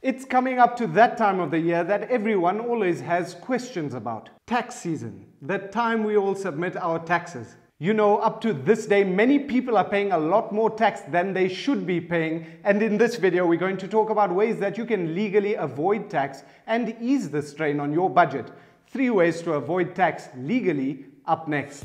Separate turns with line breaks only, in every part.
It's coming up to that time of the year that everyone always has questions about. Tax season, the time we all submit our taxes. You know, up to this day, many people are paying a lot more tax than they should be paying. And in this video, we're going to talk about ways that you can legally avoid tax and ease the strain on your budget. Three ways to avoid tax legally up next.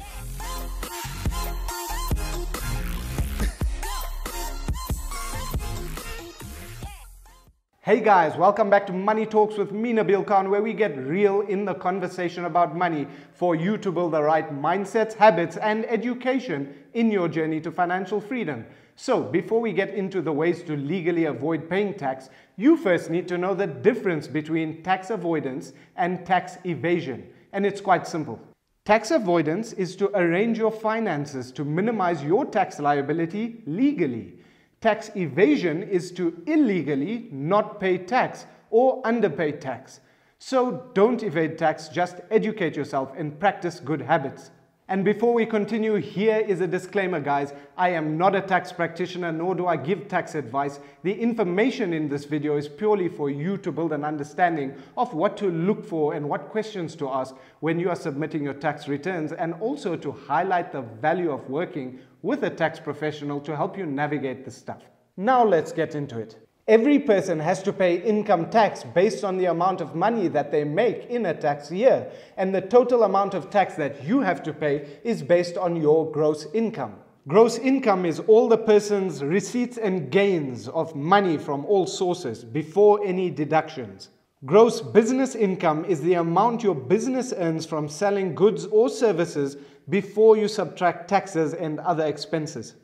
Hey guys, welcome back to Money Talks with me Nabil Khan where we get real in the conversation about money for you to build the right mindsets, habits and education in your journey to financial freedom. So before we get into the ways to legally avoid paying tax, you first need to know the difference between tax avoidance and tax evasion. And it's quite simple. Tax avoidance is to arrange your finances to minimize your tax liability legally. Tax evasion is to illegally not pay tax or underpay tax. So don't evade tax, just educate yourself and practice good habits. And before we continue, here is a disclaimer, guys. I am not a tax practitioner, nor do I give tax advice. The information in this video is purely for you to build an understanding of what to look for and what questions to ask when you are submitting your tax returns, and also to highlight the value of working with a tax professional to help you navigate the stuff. Now let's get into it. Every person has to pay income tax based on the amount of money that they make in a tax year. And the total amount of tax that you have to pay is based on your gross income. Gross income is all the person's receipts and gains of money from all sources before any deductions. Gross business income is the amount your business earns from selling goods or services before you subtract taxes and other expenses.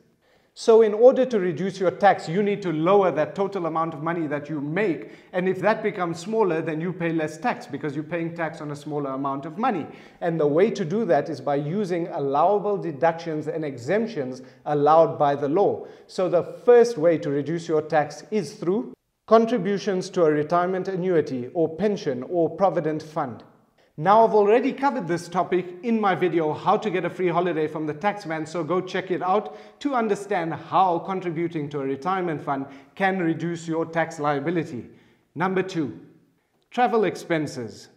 So in order to reduce your tax, you need to lower that total amount of money that you make. And if that becomes smaller, then you pay less tax because you're paying tax on a smaller amount of money. And the way to do that is by using allowable deductions and exemptions allowed by the law. So the first way to reduce your tax is through contributions to a retirement annuity or pension or provident fund. Now I've already covered this topic in my video, how to get a free holiday from the tax man, so go check it out to understand how contributing to a retirement fund can reduce your tax liability. Number two, travel expenses.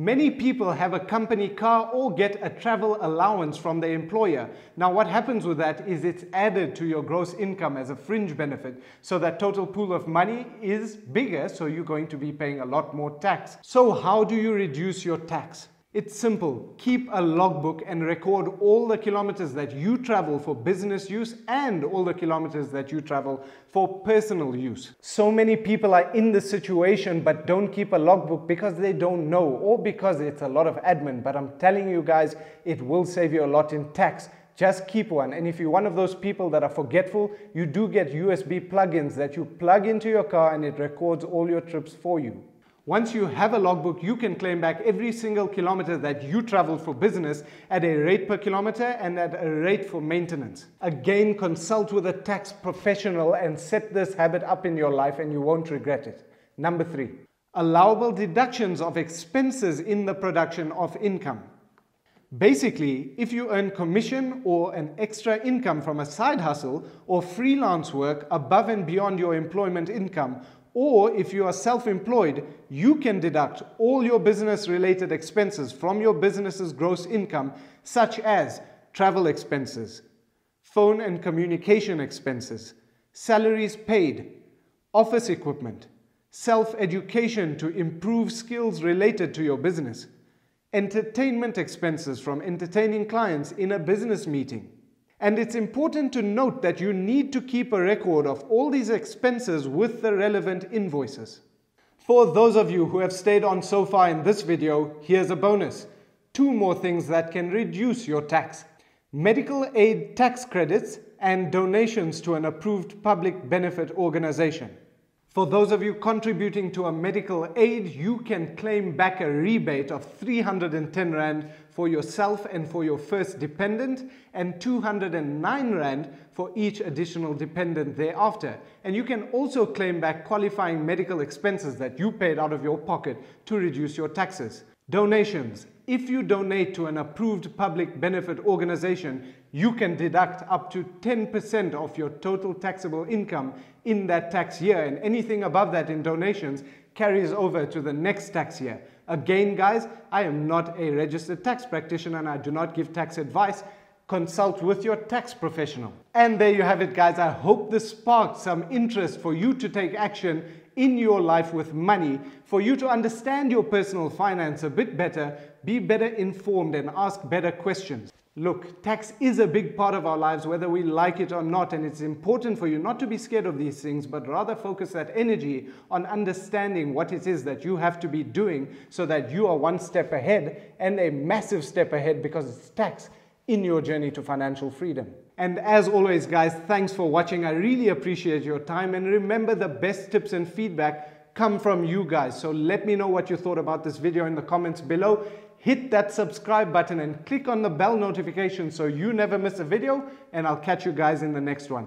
Many people have a company car or get a travel allowance from their employer. Now what happens with that is it's added to your gross income as a fringe benefit. So that total pool of money is bigger, so you're going to be paying a lot more tax. So how do you reduce your tax? It's simple. Keep a logbook and record all the kilometers that you travel for business use and all the kilometers that you travel for personal use. So many people are in this situation but don't keep a logbook because they don't know or because it's a lot of admin. But I'm telling you guys, it will save you a lot in tax. Just keep one. And if you're one of those people that are forgetful, you do get USB plugins that you plug into your car and it records all your trips for you. Once you have a logbook, you can claim back every single kilometer that you travel for business at a rate per kilometer and at a rate for maintenance. Again, consult with a tax professional and set this habit up in your life and you won't regret it. Number three, allowable deductions of expenses in the production of income. Basically, if you earn commission or an extra income from a side hustle or freelance work above and beyond your employment income or if you are self-employed, you can deduct all your business-related expenses from your business's gross income, such as travel expenses, phone and communication expenses, salaries paid, office equipment, self-education to improve skills related to your business, entertainment expenses from entertaining clients in a business meeting, and it's important to note that you need to keep a record of all these expenses with the relevant invoices. For those of you who have stayed on so far in this video, here's a bonus. Two more things that can reduce your tax. Medical aid tax credits and donations to an approved public benefit organization. For those of you contributing to a medical aid, you can claim back a rebate of 310 Rand for yourself and for your first dependent and 209 Rand for each additional dependent thereafter. And you can also claim back qualifying medical expenses that you paid out of your pocket to reduce your taxes. Donations. If you donate to an approved public benefit organization, you can deduct up to 10% of your total taxable income in that tax year, and anything above that in donations carries over to the next tax year. Again, guys, I am not a registered tax practitioner and I do not give tax advice. Consult with your tax professional. And there you have it, guys. I hope this sparked some interest for you to take action in your life with money, for you to understand your personal finance a bit better, be better informed, and ask better questions. Look, tax is a big part of our lives, whether we like it or not, and it's important for you not to be scared of these things, but rather focus that energy on understanding what it is that you have to be doing so that you are one step ahead and a massive step ahead because it's tax in your journey to financial freedom. And as always, guys, thanks for watching. I really appreciate your time. And remember, the best tips and feedback come from you guys. So let me know what you thought about this video in the comments below hit that subscribe button and click on the bell notification so you never miss a video and I'll catch you guys in the next one.